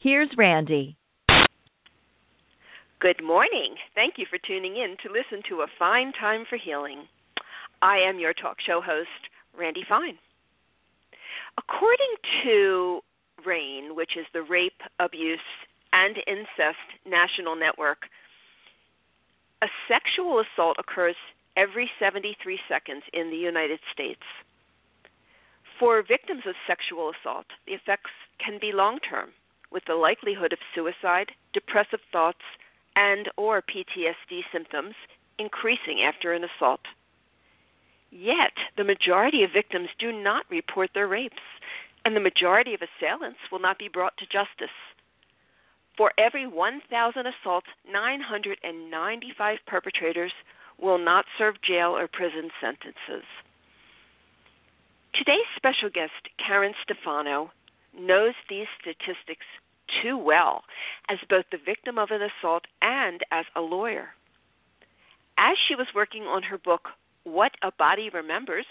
here's Randy. Good morning. Thank you for tuning in to listen to A Fine Time for Healing. I am your talk show host, Randy Fine. According to RAINN, which is the Rape, Abuse, and Incest National Network, a sexual assault occurs every 73 seconds in the United States. For victims of sexual assault, the effects can be long term, with the likelihood of suicide, depressive thoughts, and or PTSD symptoms increasing after an assault. Yet, the majority of victims do not report their rapes, and the majority of assailants will not be brought to justice. For every 1,000 assaults, 995 perpetrators will not serve jail or prison sentences. Today's special guest, Karen Stefano, knows these statistics too well as both the victim of an assault and as a lawyer. As she was working on her book, What a Body Remembers,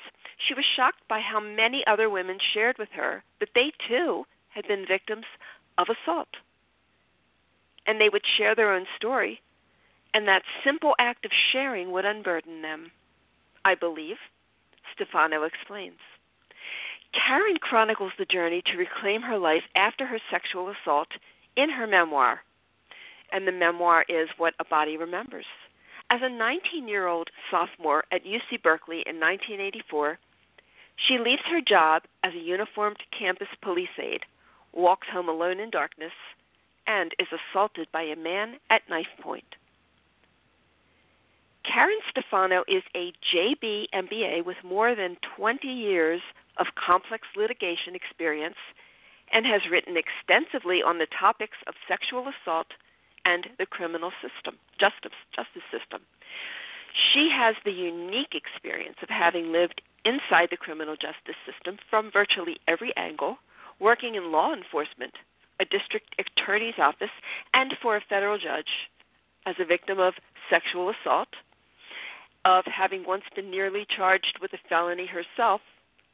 she was shocked by how many other women shared with her that they too had been victims of assault. And they would share their own story, and that simple act of sharing would unburden them. I believe, Stefano explains. Karen chronicles the journey to reclaim her life after her sexual assault in her memoir. And the memoir is What a Body Remembers. As a 19 year old sophomore at UC Berkeley in 1984, she leaves her job as a uniformed campus police aide, walks home alone in darkness, and is assaulted by a man at knife point. Karen Stefano is a JD MBA with more than 20 years of complex litigation experience and has written extensively on the topics of sexual assault and the criminal system, justice, justice system. She has the unique experience of having lived inside the criminal justice system from virtually every angle, working in law enforcement, a district attorney's office, and for a federal judge as a victim of sexual assault, of having once been nearly charged with a felony herself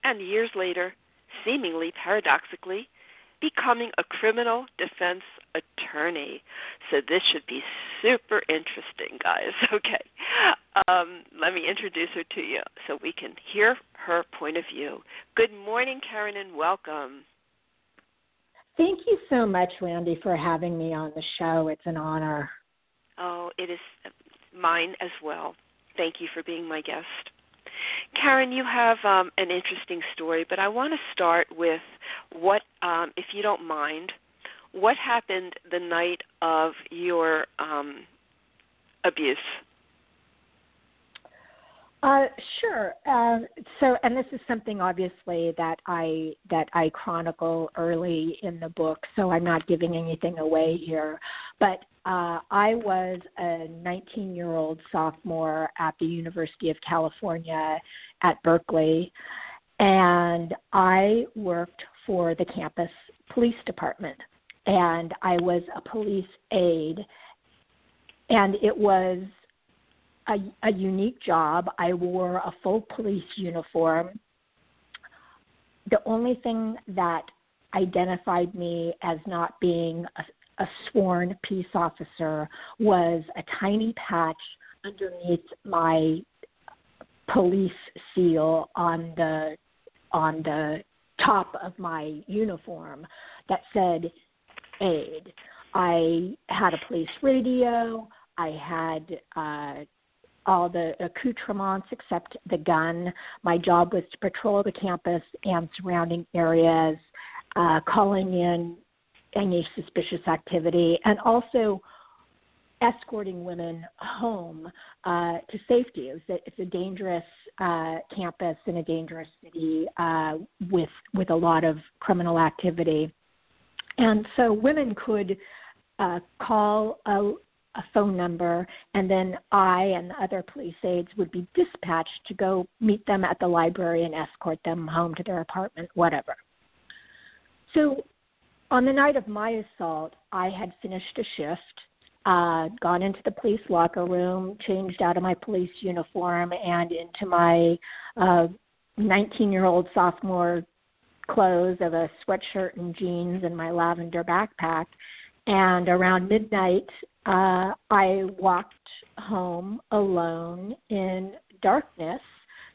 and years later, seemingly paradoxically, becoming a criminal defense attorney. So this should be super interesting, guys. Okay. Um, let me introduce her to you so we can hear her point of view. Good morning, Karen, and welcome. Thank you so much, Randy, for having me on the show. It's an honor. Oh, it is mine as well. Thank you for being my guest. Karen, you have um, an interesting story, but I want to start with what, um, if you don't mind, what happened the night of your um, abuse? Uh, sure. Uh, so, and this is something obviously that I that I chronicle early in the book. So I'm not giving anything away here. But uh, I was a 19 year old sophomore at the University of California at Berkeley, and I worked for the campus police department. And I was a police aide, and it was a, a unique job. I wore a full police uniform. The only thing that identified me as not being a, a sworn peace officer was a tiny patch underneath my police seal on the on the top of my uniform that said aide. I had a police radio. I had uh, all the accoutrements except the gun. My job was to patrol the campus and surrounding areas, uh, calling in any suspicious activity, and also escorting women home uh, to safety. It a, it's a dangerous uh, campus in a dangerous city uh, with with a lot of criminal activity. And so women could uh, call a, a phone number, and then I and the other police aides would be dispatched to go meet them at the library and escort them home to their apartment, whatever. So on the night of my assault, I had finished a shift, uh, gone into the police locker room, changed out of my police uniform and into my 19 uh, year old sophomore clothes of a sweatshirt and jeans and my lavender backpack. And around midnight, uh, I walked home alone in darkness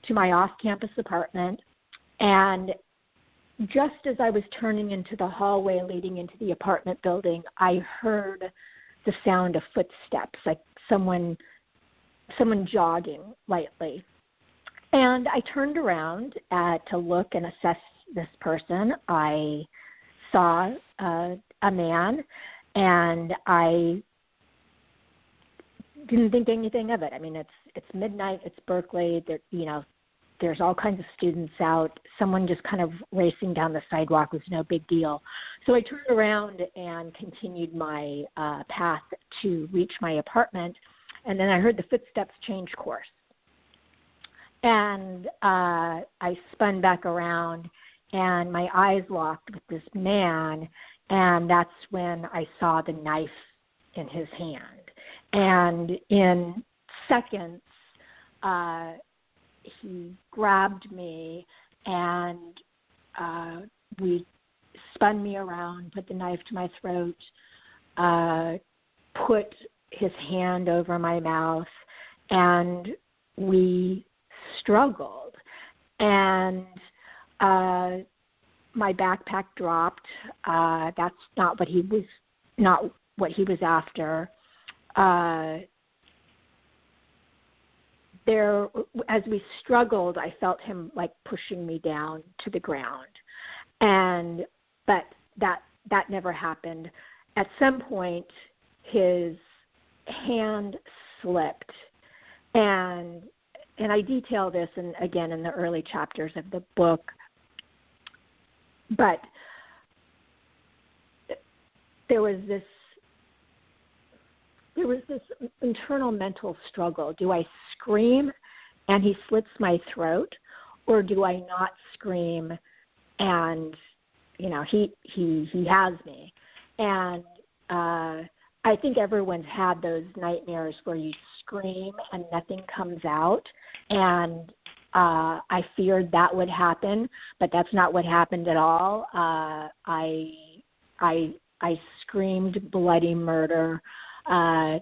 to my off campus apartment. And just as I was turning into the hallway leading into the apartment building, I heard the sound of footsteps, like someone someone jogging lightly. And I turned around uh, to look and assess this person. I saw uh, a man, and I didn't think anything of it. I mean, it's it's midnight. It's Berkeley. There, you know, there's all kinds of students out. Someone just kind of racing down the sidewalk was no big deal. So I turned around and continued my uh, path to reach my apartment, and then I heard the footsteps change course. And uh, I spun back around, and my eyes locked with this man, and that's when I saw the knife in his hand. And in seconds, uh, he grabbed me and uh, we spun me around, put the knife to my throat, uh, put his hand over my mouth, and we struggled. And uh, my backpack dropped. Uh, that's not what he was not what he was after. Uh, there as we struggled i felt him like pushing me down to the ground. And but that that never happened. At some point his hand slipped. And and i detail this and again in the early chapters of the book. But there was this there was this internal mental struggle. Do I scream and he slits my throat, or do I not scream and you know he he he has me? And uh, I think everyone's had those nightmares where you scream and nothing comes out, and uh, I feared that would happen, but that's not what happened at all. Uh, I I I screamed bloody murder uh,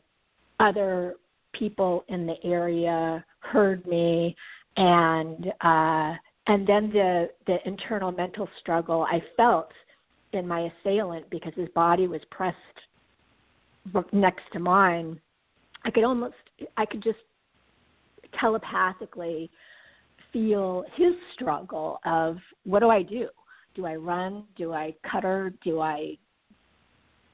other people in the area heard me and uh and then the the internal mental struggle I felt in my assailant because his body was pressed next to mine I could almost I could just telepathically feel his struggle of what do I do? Do I run? Do I cut her? Do I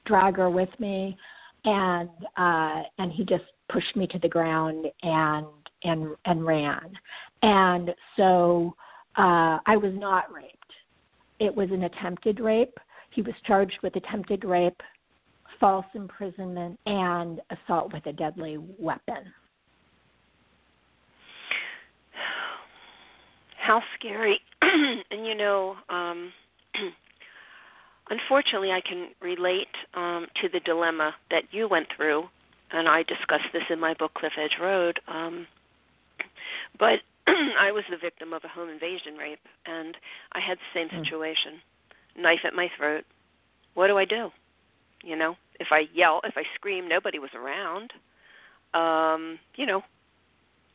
drag her with me? And uh, and he just pushed me to the ground and and and ran. And so uh, I was not raped. It was an attempted rape. He was charged with attempted rape, false imprisonment, and assault with a deadly weapon. How scary. and you know, um, unfortunately, I can relate um, to the dilemma that you went through, and I discussed this in my book Cliff Edge Road. Um, but I was the victim of a home invasion rape, and I had the same hmm. situation: knife at my throat. What do I do? You know, if I yell, if I scream, nobody was around. Um, you know,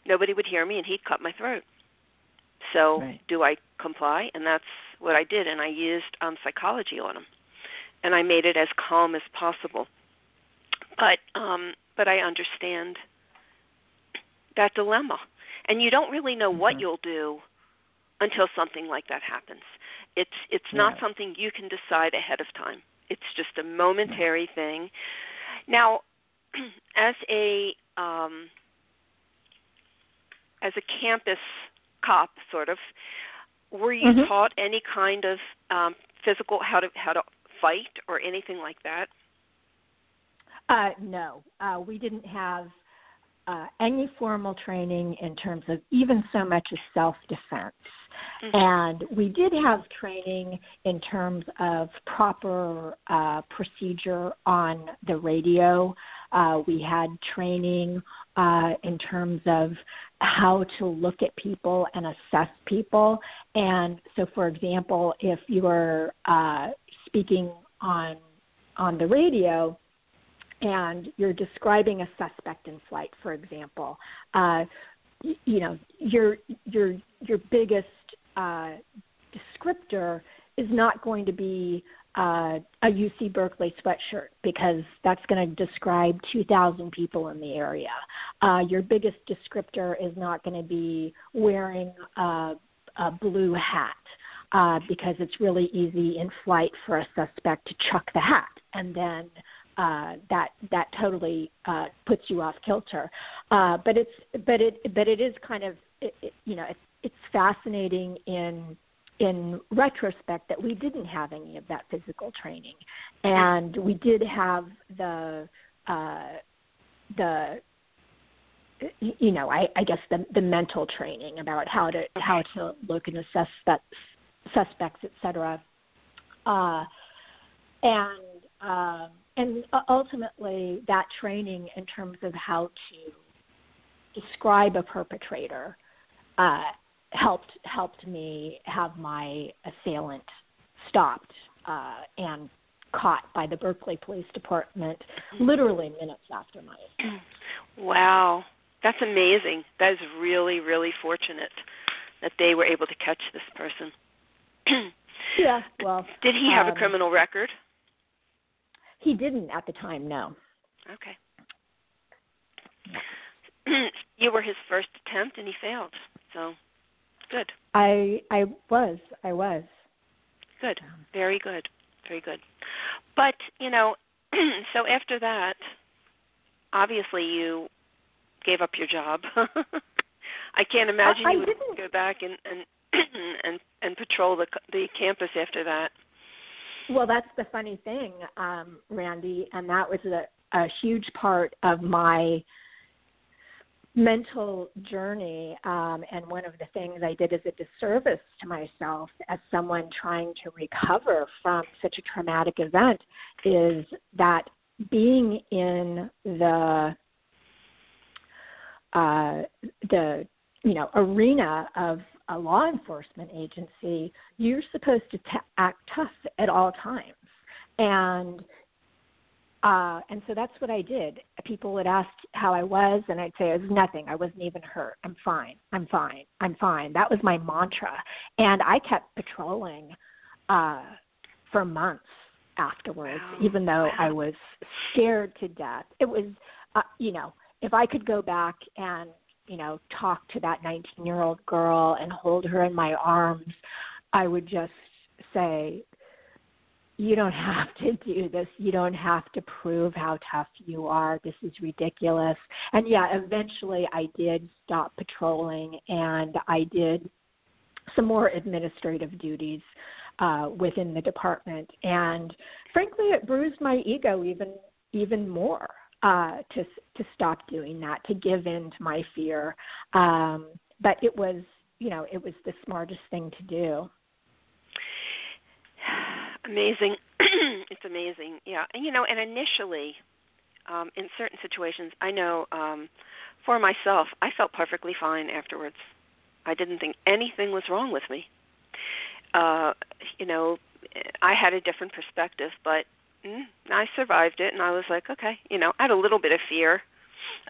nobody would hear me, and he'd cut my throat. So, right. do I comply? And that's what I did, and I used um, psychology on him, and I made it as calm as possible. But um, but I understand that dilemma, and you don't really know mm-hmm. what you'll do until something like that happens. It's it's yeah. not something you can decide ahead of time. It's just a momentary yeah. thing. Now, as a um, as a campus cop, sort of, were you mm-hmm. taught any kind of um, physical how to how to fight or anything like that? Uh, no, uh, we didn't have uh, any formal training in terms of even so much as self defense. Mm-hmm. And we did have training in terms of proper uh, procedure on the radio. Uh, we had training uh, in terms of how to look at people and assess people. And so, for example, if you're uh, speaking on on the radio, and you're describing a suspect in flight, for example, uh, you know your your your biggest uh, descriptor is not going to be uh, a UC Berkeley sweatshirt because that's going to describe 2,000 people in the area. Uh, your biggest descriptor is not going to be wearing a, a blue hat uh, because it's really easy in flight for a suspect to chuck the hat and then uh, that that totally uh, puts you off kilter. Uh, but it's but it but it is kind of it, it, you know it's, it's fascinating in in retrospect that we didn't have any of that physical training, and we did have the uh, the you know I, I guess the the mental training about how to how to look and assess that suspects, etc. Uh, and um, and ultimately that training in terms of how to describe a perpetrator uh, helped helped me have my assailant stopped uh, and caught by the Berkeley Police Department literally minutes after my assault. Wow, that's amazing. That is really really fortunate that they were able to catch this person. yeah, well, did he have um, a criminal record? He didn't at the time, no. Okay. you were his first attempt and he failed. So good. I I was. I was. Good. Very good. Very good. But, you know, so after that, obviously you gave up your job. I can't imagine I, I you would didn't. go back and and and and patrol the the campus after that. Well, that's the funny thing, um, Randy, and that was a, a huge part of my mental journey. Um, and one of the things I did as a disservice to myself as someone trying to recover from such a traumatic event is that being in the uh, the you know arena of a law enforcement agency, you're supposed to t- act tough at all times. And uh, and so that's what I did. People would ask how I was, and I'd say it was nothing. I wasn't even hurt. I'm fine. I'm fine. I'm fine. That was my mantra, and I kept patrolling uh, for months afterwards, wow. even though wow. I was scared to death. It was, uh, you know, if I could go back and you know, talk to that 19 year old girl and hold her in my arms, I would just say, you don't have to do this. You don't have to prove how tough you are. This is ridiculous. And yeah, eventually I did stop patrolling and I did some more administrative duties uh, within the department. And frankly, it bruised my ego even even more uh, to to stop doing that, to give in to my fear. Um, but it was, you know, it was the smartest thing to do. Amazing, it's amazing, yeah. And you know, and initially, um, in certain situations, I know um, for myself, I felt perfectly fine afterwards. I didn't think anything was wrong with me. Uh, you know, I had a different perspective, but mm, I survived it, and I was like, okay, you know, I had a little bit of fear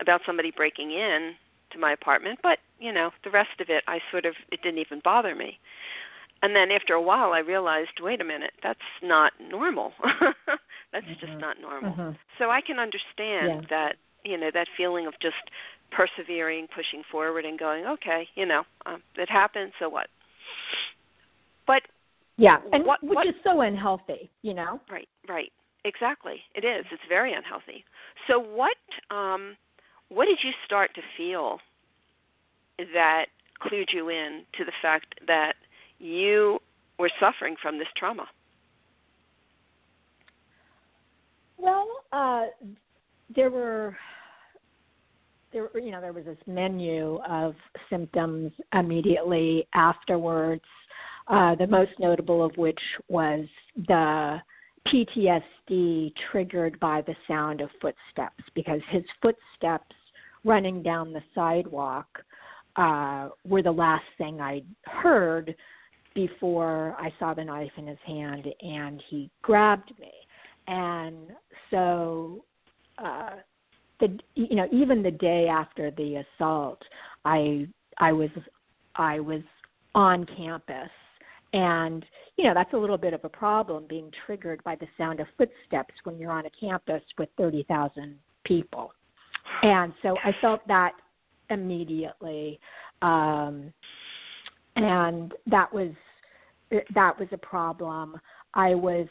about somebody breaking in to my apartment, but you know, the rest of it, I sort of it didn't even bother me. And then after a while, I realized, wait a minute, that's not normal. that's mm-hmm. just not normal. Mm-hmm. So I can understand yeah. that you know that feeling of just persevering, pushing forward, and going, okay, you know, um, it happened, so what? But yeah, and what, which what, is so unhealthy, you know. Right, right. Exactly. It is. It's very unhealthy. So what um what did you start to feel that clued you in to the fact that you were suffering from this trauma? Well, uh, there were there you know there was this menu of symptoms immediately afterwards. Uh, the most notable of which was the PTSD triggered by the sound of footsteps because his footsteps running down the sidewalk uh, were the last thing I heard before I saw the knife in his hand and he grabbed me. And so, uh, the you know even the day after the assault, I I was I was on campus and you know that's a little bit of a problem being triggered by the sound of footsteps when you're on a campus with 30,000 people. And so I felt that immediately um and that was that was a problem. I was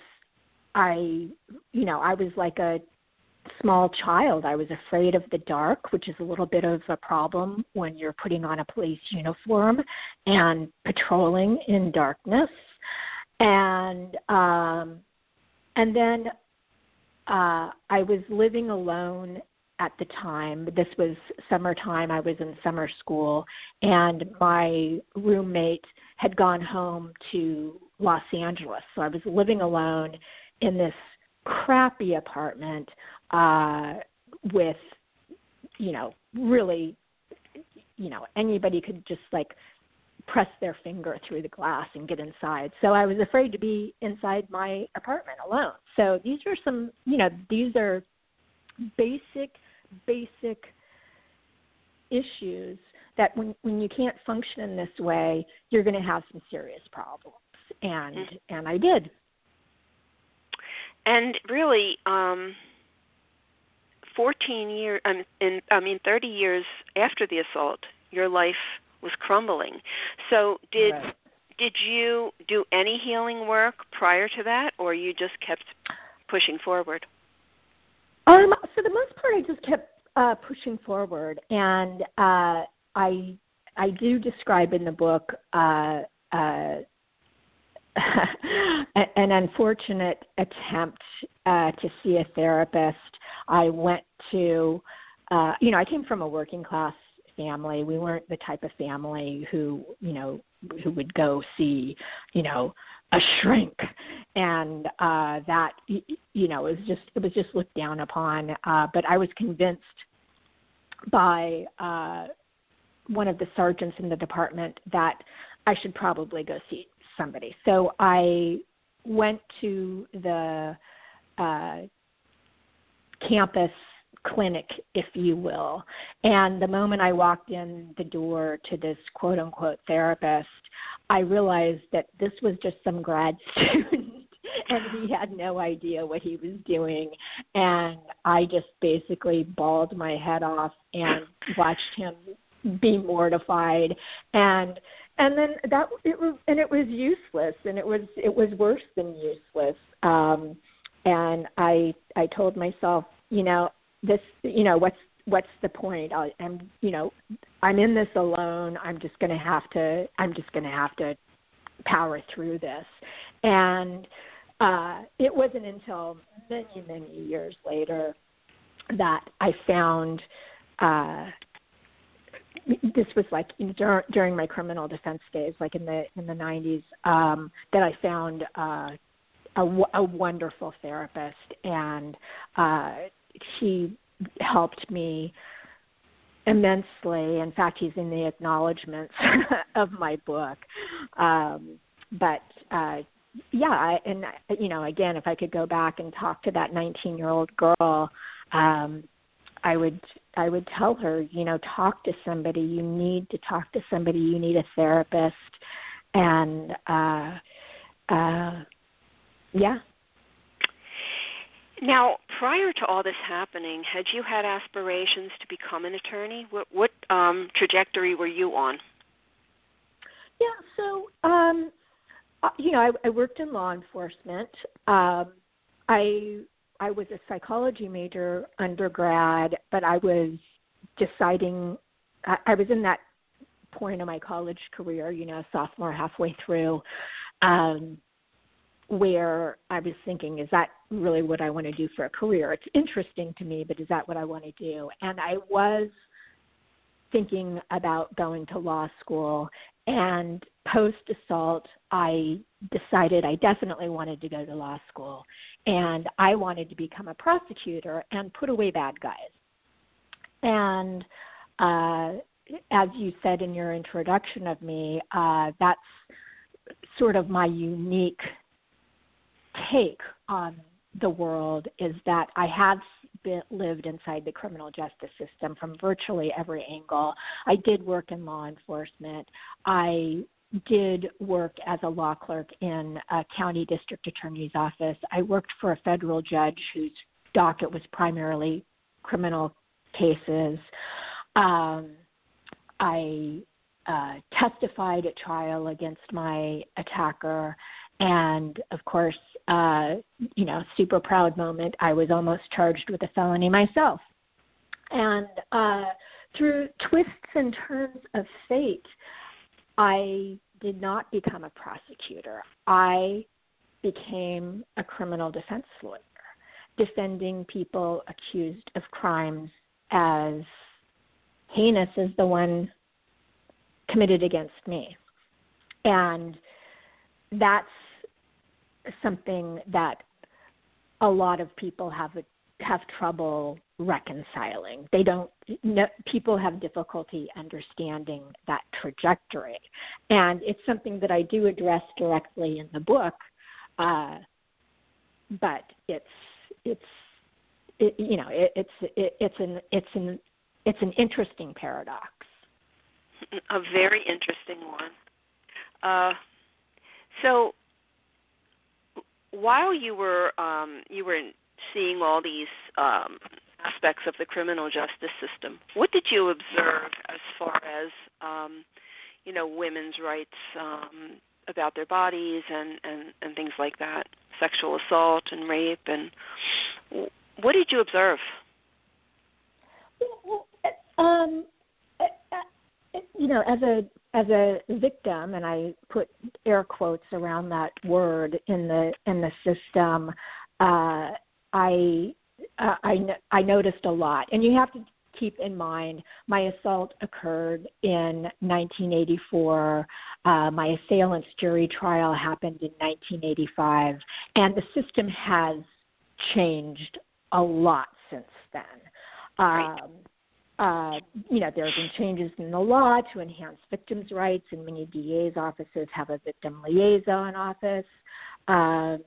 I you know, I was like a small child. I was afraid of the dark, which is a little bit of a problem when you're putting on a police uniform and patrolling in darkness. And um and then uh I was living alone at the time. This was summertime. I was in summer school, and my roommate had gone home to Los Angeles. So I was living alone in this crappy apartment uh, with, you know, really, you know, anybody could just like press their finger through the glass and get inside. So I was afraid to be inside my apartment alone. So these are some, you know, these are basic basic issues that when when you can't function in this way, you're going to have some serious problems. And mm-hmm. and I did. And really, um, 14 years, um, in, I mean, 30 years after the assault, your life was crumbling. So did right. did you do any healing work prior to that, or you just kept pushing forward? Um, for the most part, I just kept uh, pushing forward, and uh, I I do describe in the book uh, uh, an unfortunate attempt uh, to see a therapist. I went to, uh, you know, I came from a working class family. We weren't the type of family who, you know, who would go see, you know, a shrink. And uh that you know it was just it was just looked down upon. Uh but i was convinced by uh one of the sergeants in the department that i should probably go see somebody. So i went to the uh campus clinic, if you will. And the moment I walked in the door to this quote unquote therapist, I realized that this was just some grad student and he had no idea what he was doing. And I just basically bawled my head off and watched him be mortified. And and then that it was and it was useless and it was it was worse than useless. Um and I I told myself, you know, this you know, what's what's the point? I, I'm, you know, I'm in this alone. I'm just going to have to. I'm just going to have to power through this. And uh, it wasn't until many, many years later that I found. Uh, this was like dur- during my criminal defense days, like in the in the 90s, um, that I found uh, a, a wonderful therapist, and uh, she helped me immensely. In fact, he's in the acknowledgments of my book. Um, but uh, yeah, I, and you know, again, if I could go back and talk to that 19-year-old girl, um, I would I would tell her, you know, talk to somebody. You need to talk to somebody. You need a therapist, and uh, uh, yeah, now, prior to all this happening, had you had aspirations to become an attorney? What, what um, trajectory were you on? Yeah, so um, uh, you know, I, I worked in law enforcement. Um, I I was a psychology major undergrad, but I was deciding. I, I was in that point of my college career, you know, sophomore halfway through, um, where I was thinking, is that really what I want to do for a career? It's interesting to me, but is that what I want to do? And I was thinking about going to law school and post assault I decided I definitely wanted to go to law school and I wanted to become a prosecutor and put away bad guys. And uh, as you said in your introduction of me, uh, that's sort of my unique take on the world is that I have been, lived inside the criminal justice system from virtually every angle. I did work in law enforcement. I did work as a law clerk in a county district attorney's office. I worked for a federal judge whose docket was primarily criminal cases. Um, I uh, testified at trial against my attacker, and of course, uh, you know, super proud moment. I was almost charged with a felony myself, and uh, through twists and turns of fate, I did not become a prosecutor. I became a criminal defense lawyer, defending people accused of crimes as heinous as the one committed against me. And that's something that a lot of people have have trouble reconciling. They don't no, people have difficulty understanding that trajectory, and it's something that I do address directly in the book. Uh, but it's it's it, you know it, it's it, it's an it's an it's an interesting paradox. A very interesting one. Uh, so while you were um, you were seeing all these um, aspects of the criminal justice system. What did you observe as far as um, you know women's rights um, about their bodies and, and and things like that, sexual assault and rape, and what did you observe? Um, you know, as a as a victim, and I put air quotes around that word in the in the system. Uh, I uh, I I noticed a lot, and you have to keep in mind my assault occurred in 1984. Uh, my assailant's jury trial happened in 1985, and the system has changed a lot since then. Right. Uh, you know, there have been changes in the law to enhance victims' rights, and many DA's offices have a victim liaison office. Uh,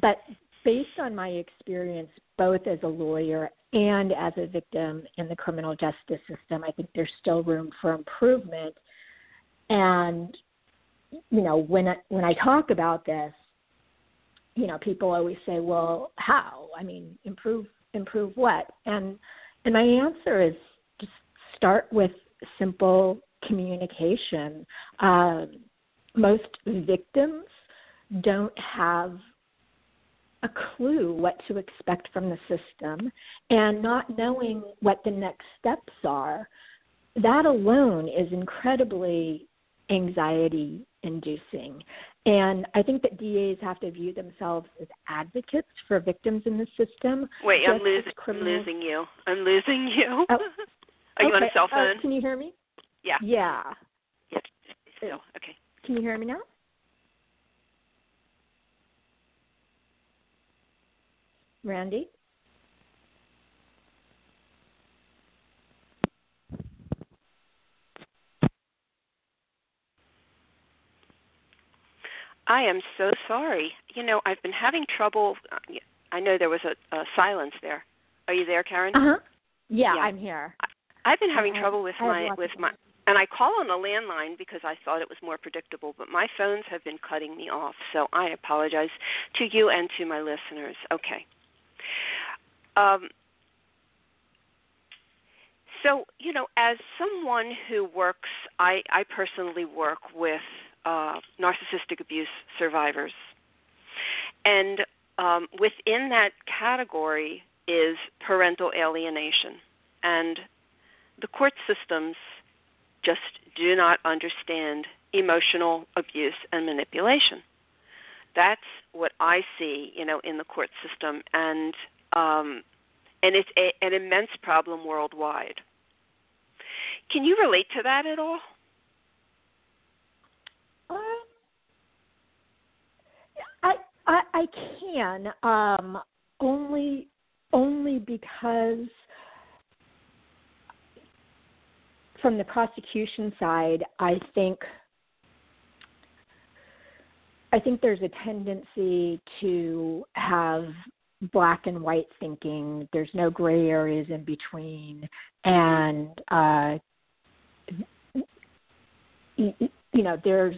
but based on my experience, both as a lawyer and as a victim in the criminal justice system, I think there's still room for improvement. And you know, when I, when I talk about this, you know, people always say, "Well, how? I mean, improve improve what?" And and my answer is start with simple communication. Um, most victims don't have a clue what to expect from the system and not knowing what the next steps are, that alone is incredibly anxiety inducing. And I think that DAs have to view themselves as advocates for victims in the system. Wait, I'm losing, criminals... losing you. I'm losing you. Oh, Are you okay. on a cell uh, phone? Uh, can you hear me? Yeah. Yeah. Yes. Still. Okay. Can you hear me now? Randy? I am so sorry. You know, I've been having trouble. Uh, I know there was a, a silence there. Are you there, Karen? Uh huh. Yeah, yeah, I'm here. I, have been having trouble with my with my and I call on a landline because I thought it was more predictable, but my phones have been cutting me off. So I apologize to you and to my listeners. Okay. Um, so, you know, as someone who works, I, I personally work with uh, narcissistic abuse survivors. And um, within that category is parental alienation. And the court systems just do not understand emotional abuse and manipulation. That's what I see, you know, in the court system, and um, and it's a, an immense problem worldwide. Can you relate to that at all? Um, I, I I can um, only only because from the prosecution side, I think I think there's a tendency to have black and white thinking. There's no gray areas in between, and uh, you know, there's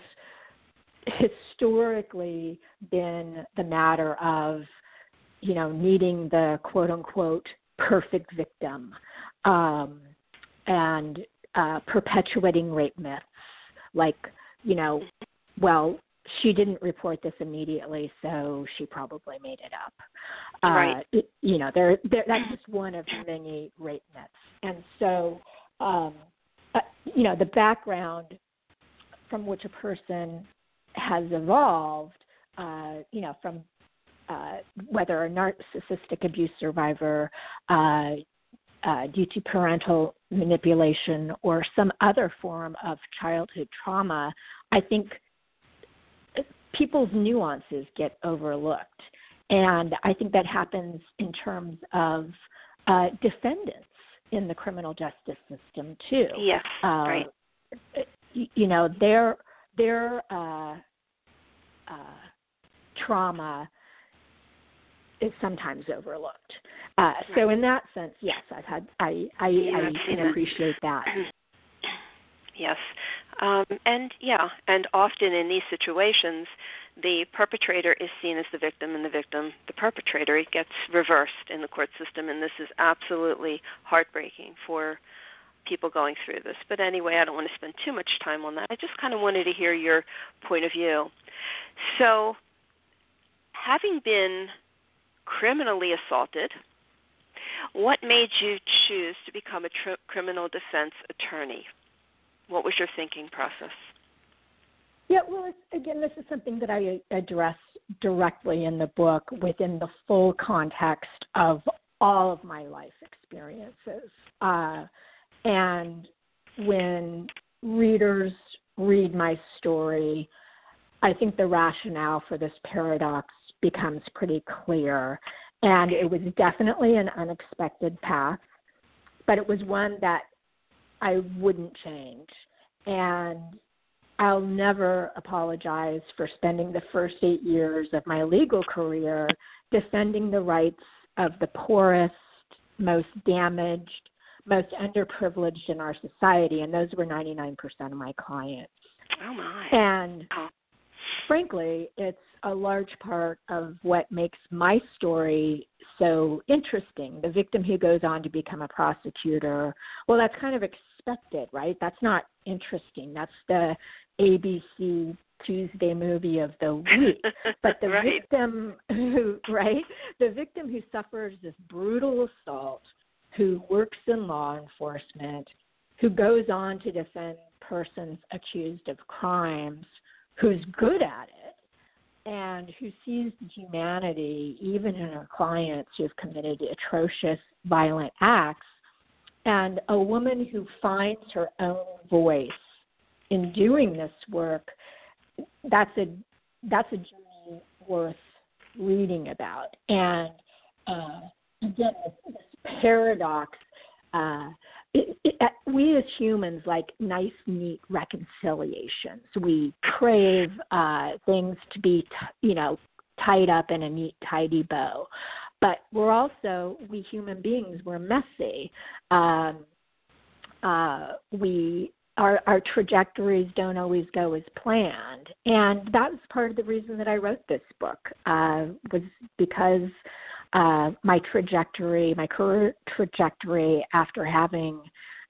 historically been the matter of, you know, needing the quote unquote perfect victim um, and uh, perpetuating rape myths. Like, you know, well, she didn't report this immediately, so she probably made it up. Right. Uh, you know, there, there, that's just one of many rape myths. And so, um, uh, you know, the background from which a person has evolved, uh, you know, from uh, whether a narcissistic abuse survivor uh, uh, due to parental manipulation or some other form of childhood trauma, I think people's nuances get overlooked. And I think that happens in terms of uh, defendants in the criminal justice system too. Yes, uh, right. You know, their their uh, uh, trauma is sometimes overlooked. Uh, so in that sense, yes, I've had I I, yeah, I can appreciate that. Yes, um, and yeah, and often in these situations, the perpetrator is seen as the victim, and the victim, the perpetrator. It gets reversed in the court system, and this is absolutely heartbreaking for people going through this. But anyway, I don't want to spend too much time on that. I just kind of wanted to hear your point of view. So, having been criminally assaulted, what made you choose to become a criminal defense attorney? What was your thinking process? Yeah, well, again, this is something that I address directly in the book within the full context of all of my life experiences. Uh, and when readers read my story, I think the rationale for this paradox becomes pretty clear. And it was definitely an unexpected path, but it was one that I wouldn't change. And I'll never apologize for spending the first eight years of my legal career defending the rights of the poorest, most damaged, most underprivileged in our society, and those were 99% of my clients. Oh my! And oh. Frankly, it's a large part of what makes my story so interesting. The victim who goes on to become a prosecutor, well, that's kind of expected, right? That's not interesting. That's the ABC Tuesday movie of the week. But the right. victim who, right? The victim who suffers this brutal assault, who works in law enforcement, who goes on to defend persons accused of crimes, who's good at it, and who sees the humanity even in her clients who've committed atrocious violent acts, and a woman who finds her own voice in doing this work, that's a that's a journey worth reading about. And uh, again, this, paradox. Uh, it, it, we as humans like nice, neat reconciliations. We crave uh, things to be, t- you know, tied up in a neat, tidy bow. But we're also, we human beings, we're messy. Um, uh, we our our trajectories don't always go as planned, and that was part of the reason that I wrote this book uh, was because uh, my trajectory, my career trajectory after having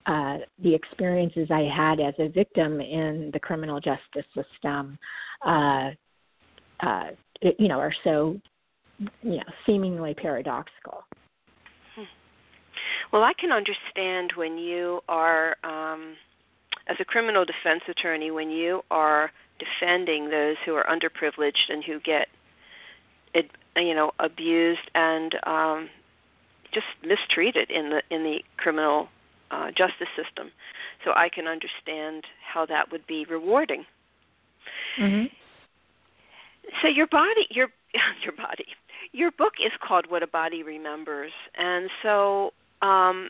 uh, the experiences I had as a victim in the criminal justice system, uh, uh, you know, are so, you know, seemingly paradoxical. Well, I can understand when you are, um, as a criminal defense attorney, when you are defending those who are underprivileged and who get you know, abused and um, just mistreated in the in the criminal uh, justice system. So I can understand how that would be rewarding. Mm-hmm. So your body, your your body, your book is called "What a Body Remembers," and so um,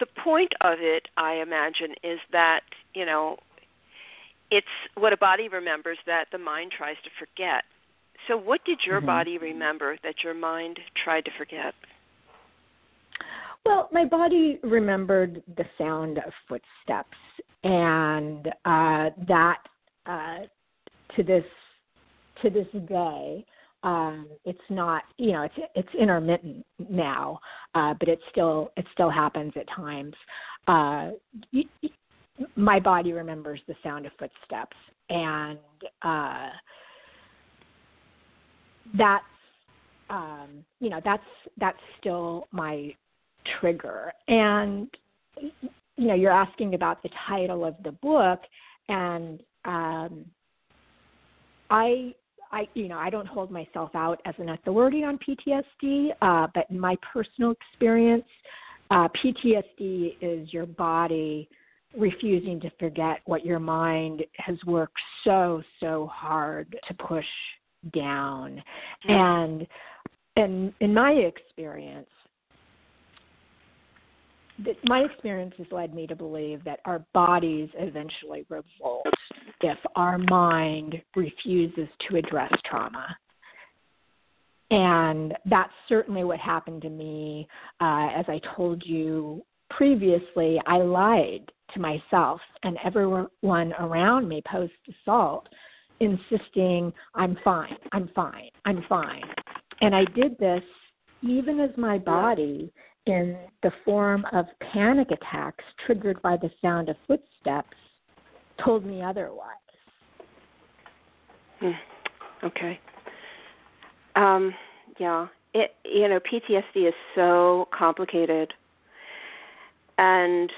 the point of it, I imagine, is that you know it's what a body remembers that the mind tries to forget. So, what did your mm-hmm. body remember that your mind tried to forget? Well, my body remembered the sound of footsteps, and uh, that uh, to this to this day, um, it's not you know it's it's intermittent now, uh, but it still it still happens at times. Uh, my body remembers the sound of footsteps, and uh, that's um, you know that's that's still my trigger. And you know, you're asking about the title of the book, and um, I, I, you know, I don't hold myself out as an authority on PTSD, uh, but in my personal experience, uh, PTSD is your body refusing to forget what your mind has worked so so hard to push down, and and in my experience, my experience has led me to believe that our bodies eventually revolt if our mind refuses to address trauma. And that's certainly what happened to me. Uh, as I told you previously, I lied to myself and everyone around me post assault, insisting, I'm fine, I'm fine, I'm fine. And I did this even as my body in the form of panic attacks triggered by the sound of footsteps told me otherwise. Hmm. Okay. Um, yeah. It you know PTSD is so complicated, and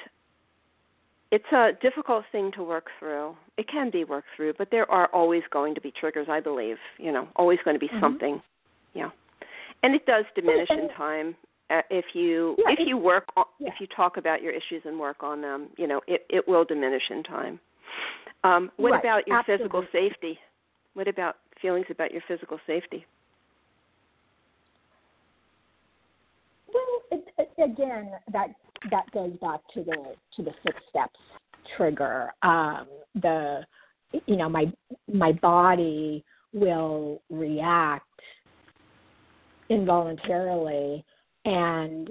it's a difficult thing to work through. It can be worked through, but there are always going to be triggers. I believe you know always going to be mm-hmm. something. Yeah, and it does diminish in time uh, if you yeah, if you work on, yeah. if you talk about your issues and work on them, you know it it will diminish in time. Um, what right. about your Absolutely. physical safety? What about feelings about your physical safety? Well, it, it, again, that that goes back to the to the footsteps trigger. Um, the you know my my body will react involuntarily and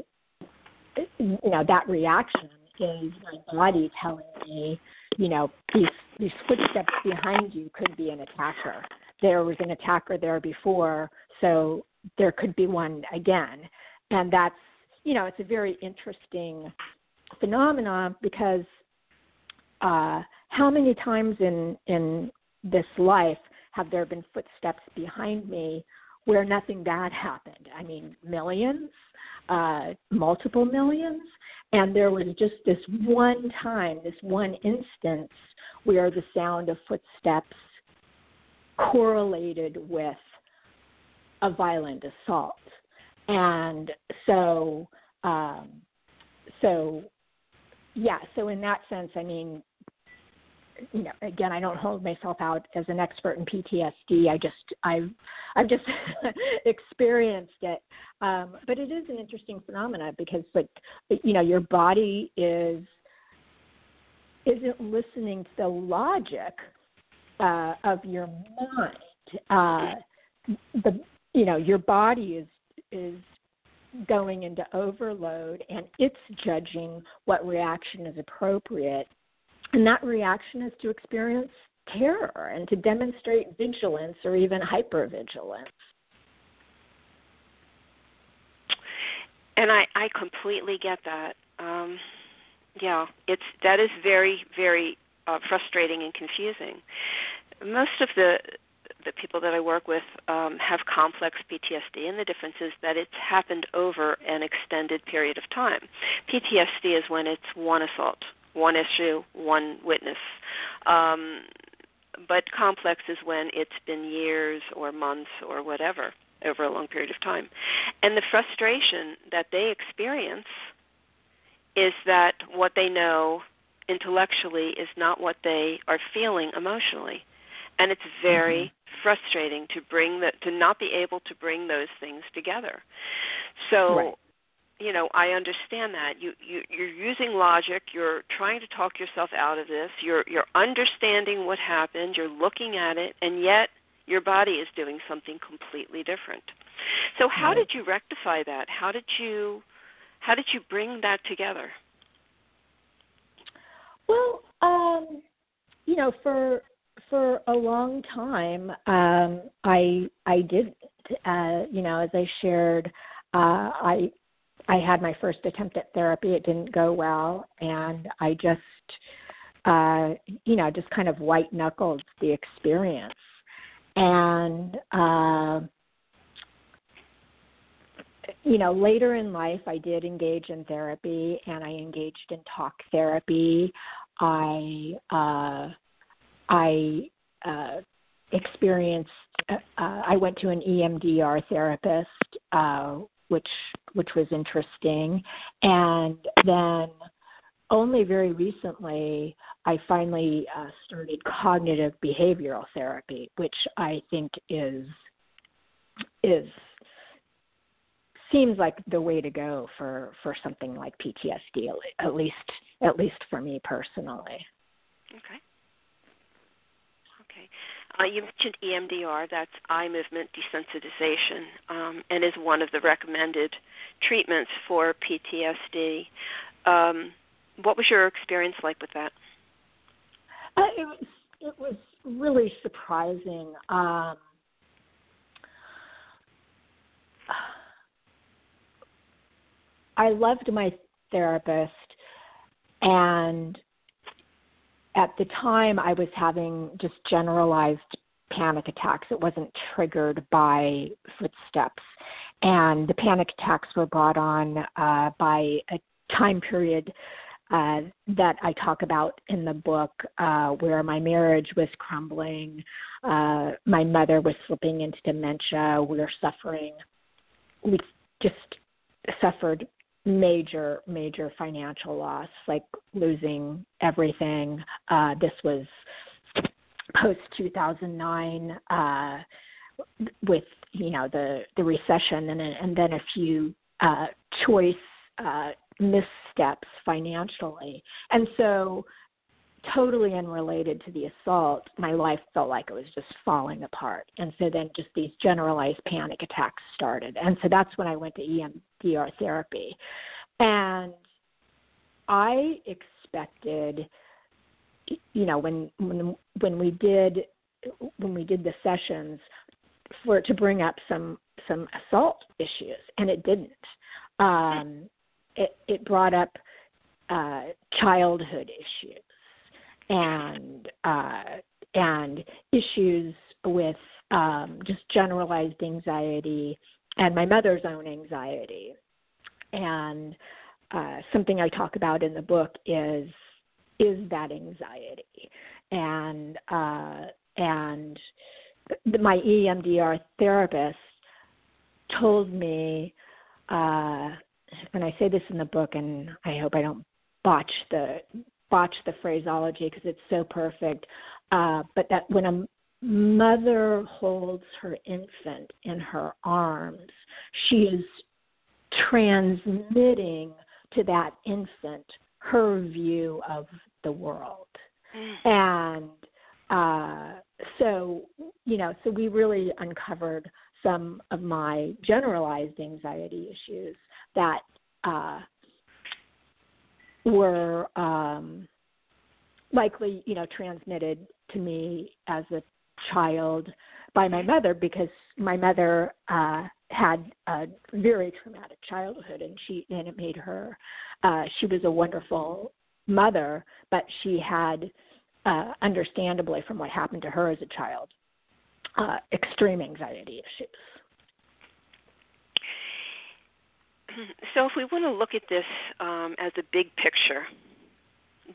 you know that reaction is my body telling me you know these these footsteps behind you could be an attacker there was an attacker there before so there could be one again and that's you know it's a very interesting phenomenon because uh how many times in in this life have there been footsteps behind me where nothing bad happened. I mean, millions, uh, multiple millions. And there was just this one time, this one instance where the sound of footsteps correlated with a violent assault. And so, um, so yeah, so in that sense, I mean, you know, again, I don't hold myself out as an expert in PTSD. I just, I've, I've just experienced it. Um, but it is an interesting phenomenon because, like, you know, your body is isn't listening to the logic uh, of your mind. Uh, the, you know, your body is is going into overload and it's judging what reaction is appropriate and that reaction is to experience terror and to demonstrate vigilance or even hypervigilance. And I, I completely get that. Um, yeah, it's that is very, very uh, frustrating and confusing. Most of the the people that I work with um, have complex PTSD, and the difference is that it's happened over an extended period of time. PTSD is when it's one assault one issue, one witness. Um, but complex is when it's been years or months or whatever. over a long period of time. And the frustration that they experience is that what they know intellectually is not what they are feeling emotionally. And it's very mm-hmm. frustrating to bring that to not be able to bring those things together. So right. you know i understand that. You, you you're using logic. You're trying to talk yourself out of this. You're you're understanding what happened. You're looking at it. And yet your body is doing something completely different. So how right. did you rectify that? How did you how did you bring that together? Well um you know for for a long time um i i did uh you know as i shared uh i I had my first attempt at therapy. It didn't go well, and I just, uh, you know, just kind of white knuckled the experience. And, uh, you know, later in life, I did engage in therapy, and I engaged in talk therapy. I, uh, I uh, experienced. Uh, I went to an EMDR therapist. Uh, which which was interesting. And then only very recently I finally uh, started cognitive behavioral therapy, which I think is is seems like the way to go for for something like PTSD at least at least for me personally. Okay. Uh, you mentioned EMDR, that's eye movement desensitization, um, and is one of the recommended treatments for PTSD. Um, what was your experience like with that? Uh, it was it was really surprising. Um, I loved my therapist, and at the time I was having just generalized panic attacks. It wasn't triggered by footsteps. And the panic attacks were brought on uh, by a time period uh, that I talk about in the book uh, where my marriage was crumbling, uh, my mother was slipping into dementia, we were suffering. We just suffered major, major financial loss, like losing everything. Uh, this was post 2009 uh, with you know the the recession and and then a few uh, choice uh, missteps financially, and so totally unrelated to the assault, my life felt like it was just falling apart. And so then just these generalized panic attacks started. And so that's when I went to EMDR therapy. And I expected you know when when when we did when we did the sessions for it to bring up some some assault issues and it didn't um it it brought up uh childhood issues and uh, and issues with um, just generalized anxiety and my mother's own anxiety. And uh, something I talk about in the book is is that anxiety, and uh, and my EMDR therapist told me, uh, and I say this in the book, and I hope I don't botch the botch the phraseology because it's so perfect, uh, but that when a mother holds her infant in her arms, she is transmitting to that infant her view of the world. Mm. And uh, so, you know, so we really uncovered some of my generalized anxiety issues that uh, were um, likely, you know, transmitted to me as a child by my mother because my mother uh, had a very traumatic childhood, and she and it made her. Uh, she was a wonderful mother, but she had, uh, understandably, from what happened to her as a child, uh, extreme anxiety issues. So, if we want to look at this um, as a big picture,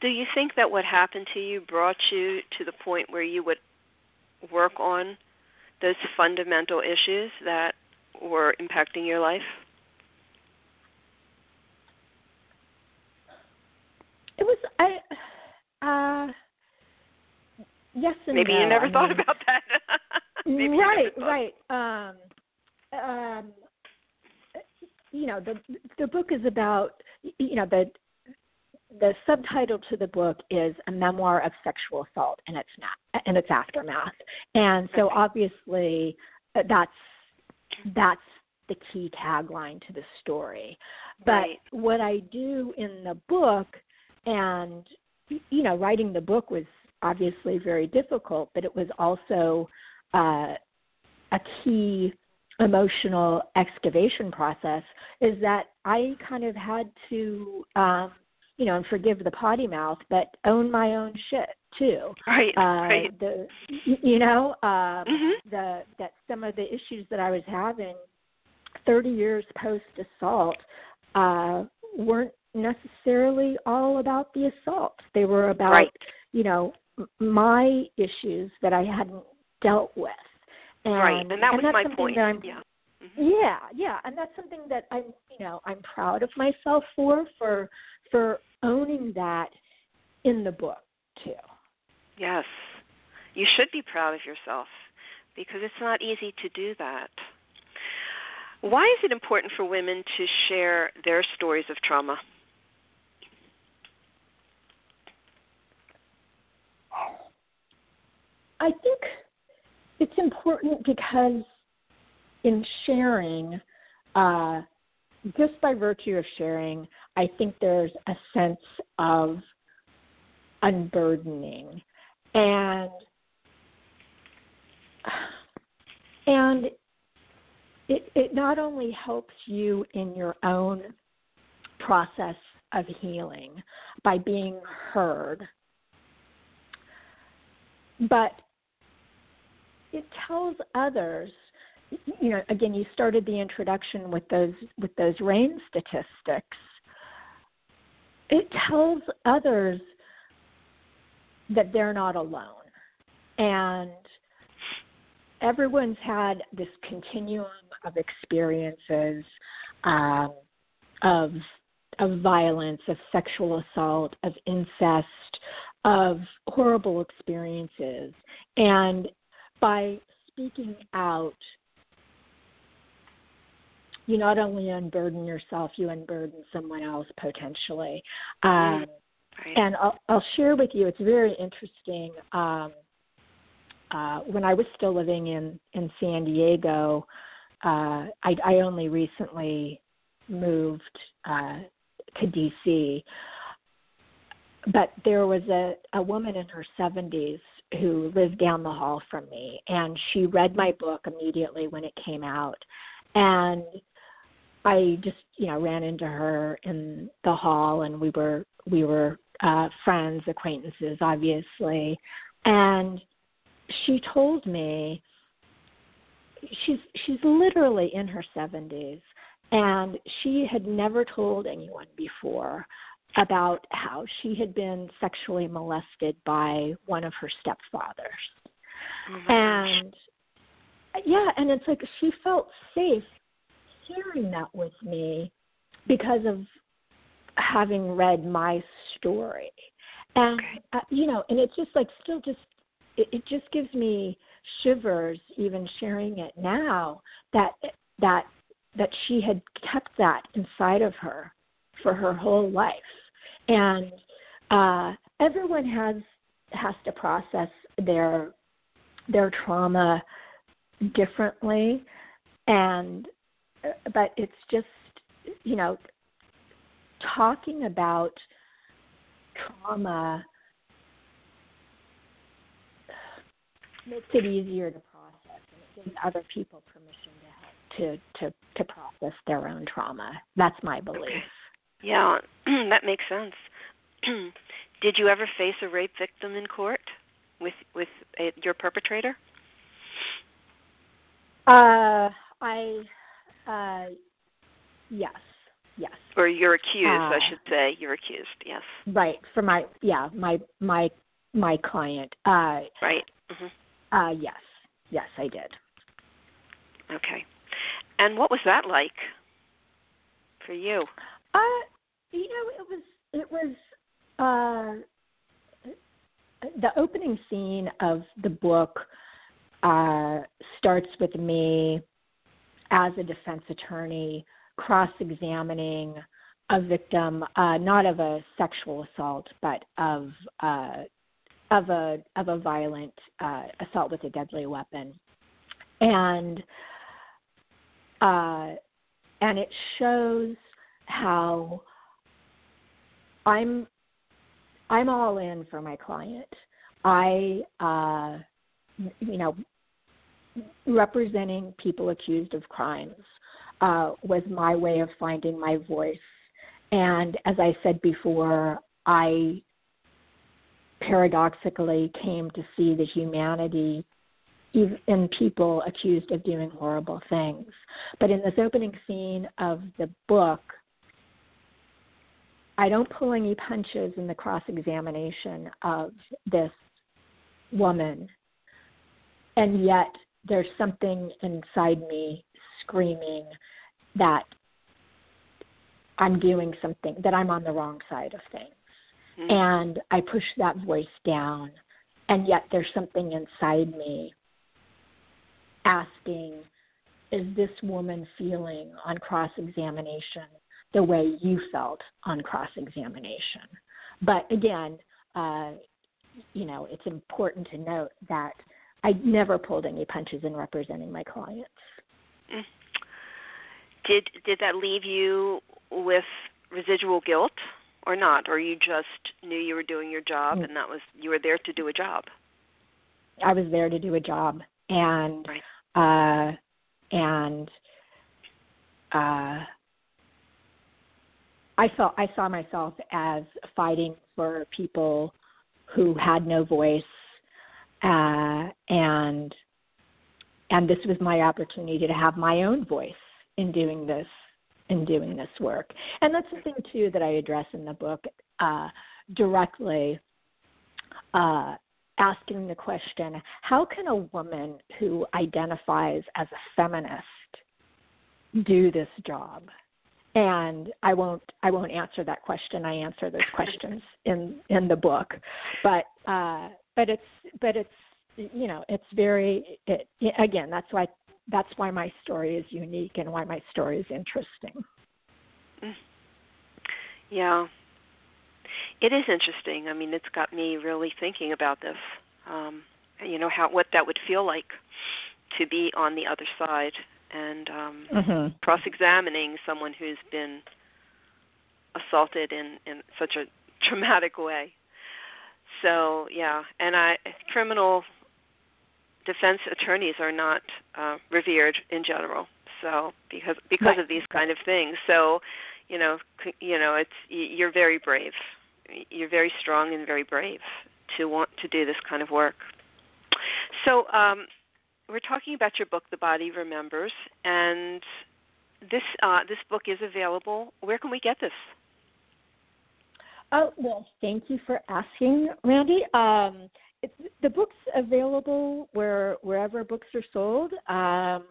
do you think that what happened to you brought you to the point where you would work on those fundamental issues that were impacting your life? It was I. Uh, yes and Maybe no. you never I thought mean, about that. Right, right. Um, um, you know, the the book is about you know the the subtitle to the book is a memoir of sexual assault and its na- and its aftermath, and so obviously uh, that's that's the key tagline to the story. But Right. what I do in the book, and you know, writing the book was obviously very difficult, but it was also uh, a key emotional excavation process. Is that I kind of had to, um, you know, and forgive the potty mouth, but own my own shit too. Right, Uh, right. The, you know, uh, Mhm. the that some of the issues that I was having 30 years post assault uh, weren't necessarily all about the assault. They were about, Right. you know, my issues that I hadn't dealt with. And, right, and that was that's my point. Yeah. Mhm. yeah, yeah, and that's something that I'm, you know, I'm proud of myself for for for owning that in the book too. Yes. You should be proud of yourself because it's not easy to do that. Why is it important for women to share their stories of trauma? I think it's important because in sharing, uh, just by virtue of sharing, I think there's a sense of unburdening. And and it it not only helps you in your own process of healing by being heard but it tells others you know again you started the introduction with those with those RAINN statistics. It tells others that they're not alone. And everyone's had this continuum of experiences um, of of violence, of sexual assault, of incest, of horrible experiences, and by speaking out, you not only unburden yourself, you unburden someone else potentially. Um, Right. and I'll, I'll share with you. It's very interesting. Um, uh, when I was still living in in San Diego, uh, I, I only recently moved uh, to DC. But there was a, a woman in her 70s who lived down the hall from me, and she read my book immediately when it came out. And I just, you know, ran into her in the hall, and we were we were uh, friends, acquaintances, obviously. And she told me she's she's literally in her 70s, and she had never told anyone before about how she had been sexually molested by one of her stepfathers. Oh. And yeah, and it's like she felt safe sharing that with me because of having read my story. And Okay. uh, you know, and it's just like still just it, it just gives me shivers even sharing it now that that that she had kept that inside of her for her whole life. And uh everyone has has to process their their trauma differently and uh, but it's just you know talking about trauma makes it easier to process and it gives other people permission to to to to process their own trauma that's my belief. Yeah, that makes sense. Did you ever face a rape victim in court with with a, your perpetrator? uh i uh yes yes Or you're accused, I Uh, should say. You're accused. Yes. right for my yeah my my my client uh Right. hmm uh yes yes i did Okay. And what was that like for you? Uh, you know, it was it was uh, the opening scene of the book uh, starts with me as a defense attorney cross-examining a victim, uh, not of a sexual assault, but of uh, of a of a violent uh, assault with a deadly weapon, and uh, and it shows how I'm I'm all in for my client. I uh, you know representing people accused of crimes uh, was my way of finding my voice. And as I said before, I paradoxically came to see the humanity in people accused of doing horrible things. But in this opening scene of the book, I don't pull any punches in the cross examination of this woman. And yet there's something inside me screaming that I'm doing something, that I'm on the wrong side of things. Mm-hmm. And I push that voice down, and yet there's something inside me asking, Is this woman feeling on cross examination the way you felt on cross examination? But again, uh, you know, it's important to note that I never pulled any punches in representing my clients. Mm. Did did that leave you with residual guilt or not, or you just knew you were doing your job mm. and that was you were there to do a job? I was there to do a job, and right. uh, and uh, I saw I saw myself as fighting for people who had no voice uh, and and this was my opportunity to have my own voice in doing this in doing this work. And that's the thing too that I address in the book uh, directly. Uh, asking the question how can a woman who identifies as a feminist do this job and i won't i won't answer that question. I answer those questions in in the book. But uh but it's but it's you know it's very it, again that's why that's why my story is unique and why my story is interesting. Mm. yeah. It is interesting. I mean it's got me really thinking about this um you know how what that would feel like to be on the other side and um mm-hmm. cross examining someone who's been assaulted in in such a traumatic way so yeah, and I criminal defense attorneys are not uh, revered in general. So because because right. of these kind of things. So you know you know it's you're very brave. You're very strong and very brave to want to do this kind of work. So um, we're talking about your book, The Body Remembers, and this uh, this book is available. Where can we get this? Oh, well, thank you for asking, Randi. Um, the book's available where wherever books are sold. Um,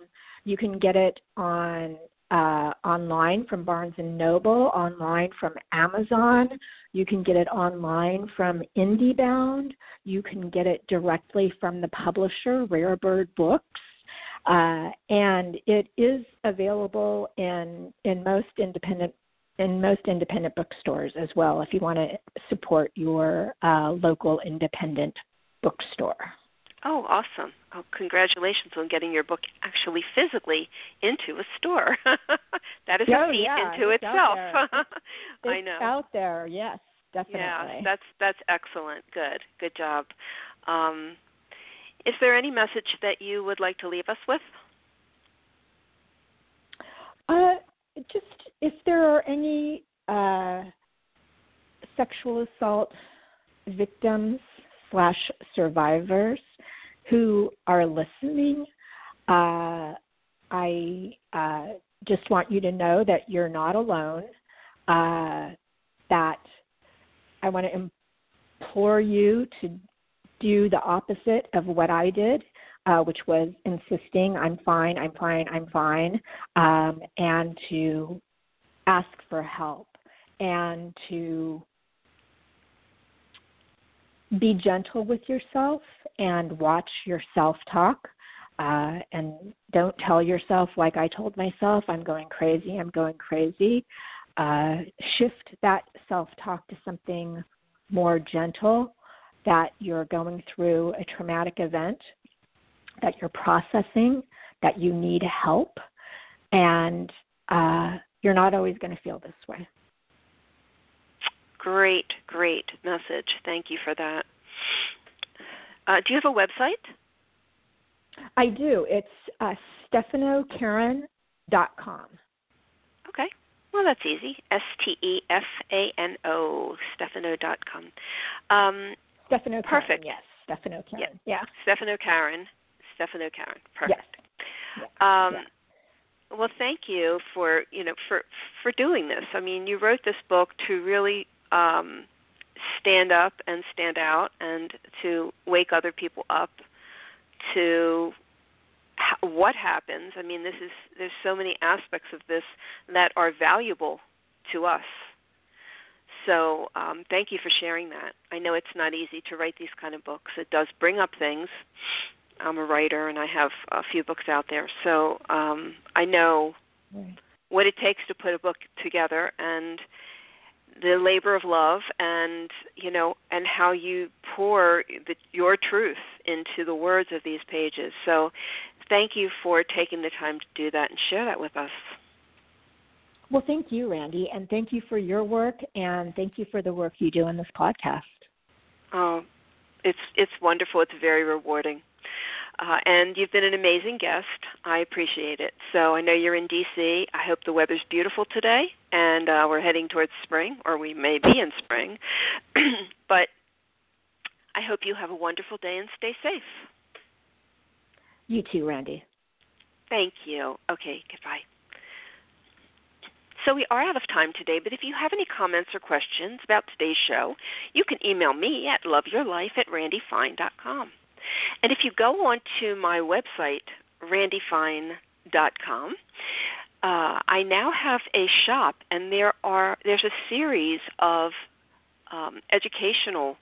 you can get it on uh, online from Barnes and Noble, online from Amazon. You can get it online from IndieBound. You can get it directly from the publisher, Rare Bird Books. Uh, and it is available in in most independent in most independent bookstores as well if you want to support your uh, local independent bookstore. Oh, awesome. Oh, congratulations on getting your book actually physically into a store. that is oh, a feat yeah, into it's itself. I know. out there, yes, definitely. Yeah, that's that's excellent. Good. Good job. Um, is there any message that you would like to leave us with? Uh, just if there are any uh, sexual assault victims slash survivors who are listening, uh, I uh, just want you to know that you're not alone. Uh, that I want to implore you to do the opposite of what I did. uh, which was insisting, I'm fine, I'm fine, I'm fine, um, and to ask for help and to be gentle with yourself and watch your self talk. Uh, and don't tell yourself, like I told myself, I'm going crazy, I'm going crazy. Uh, shift that self talk to something more gentle that you're going through a traumatic event, that you're processing, that you need help, and uh, you're not always going to feel this way. Great, great message. Thank you for that. Uh, do you have a website? I do. It's uh, stefanokaren.com. Okay. Well, that's easy. S T E F A N O, stefano.com. Um, Stefano Karen, perfect. Yes, Stefano Karen. Yeah. yeah. Stefano Karen. Stefano Karen. Perfect. Yes. Um, yeah. Well, thank you for you know for for doing this. I mean, you wrote this book to really um, stand up and stand out, and to wake other people up to what happens. I mean, this is there's so many aspects of this that are valuable to us. So, um, thank you for sharing that. I know it's not easy to write these kind of books. It does bring up things. I'm a writer, and I have a few books out there, so um, I know right. what it takes to put a book together and the labor of love and you know and how you pour the, your truth into the words of these pages. So thank you for taking the time to do that and share that with us. Well thank you Randi and thank you for your work and thank you for the work you do in this podcast. Oh it's it's wonderful. It's very rewarding uh, and you've been an amazing guest. I appreciate it. So I know you're in D.C. I hope the weather's beautiful today, and uh, we're heading towards spring, or we may be in spring. but I hope you have a wonderful day and stay safe. You too, Randi. Thank you. Okay, goodbye. So we are out of time today, but if you have any comments or questions about today's show, you can email me at loveyourlife at randifine.com. And if you go on to my website, randifine.com, uh, I now have a shop, and there are there's a series of um, educational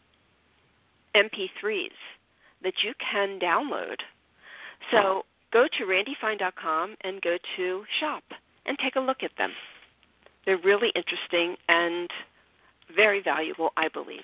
MP3s that you can download. So go to randifine.com and go to shop and take a look at them. They're really interesting and very valuable, I believe.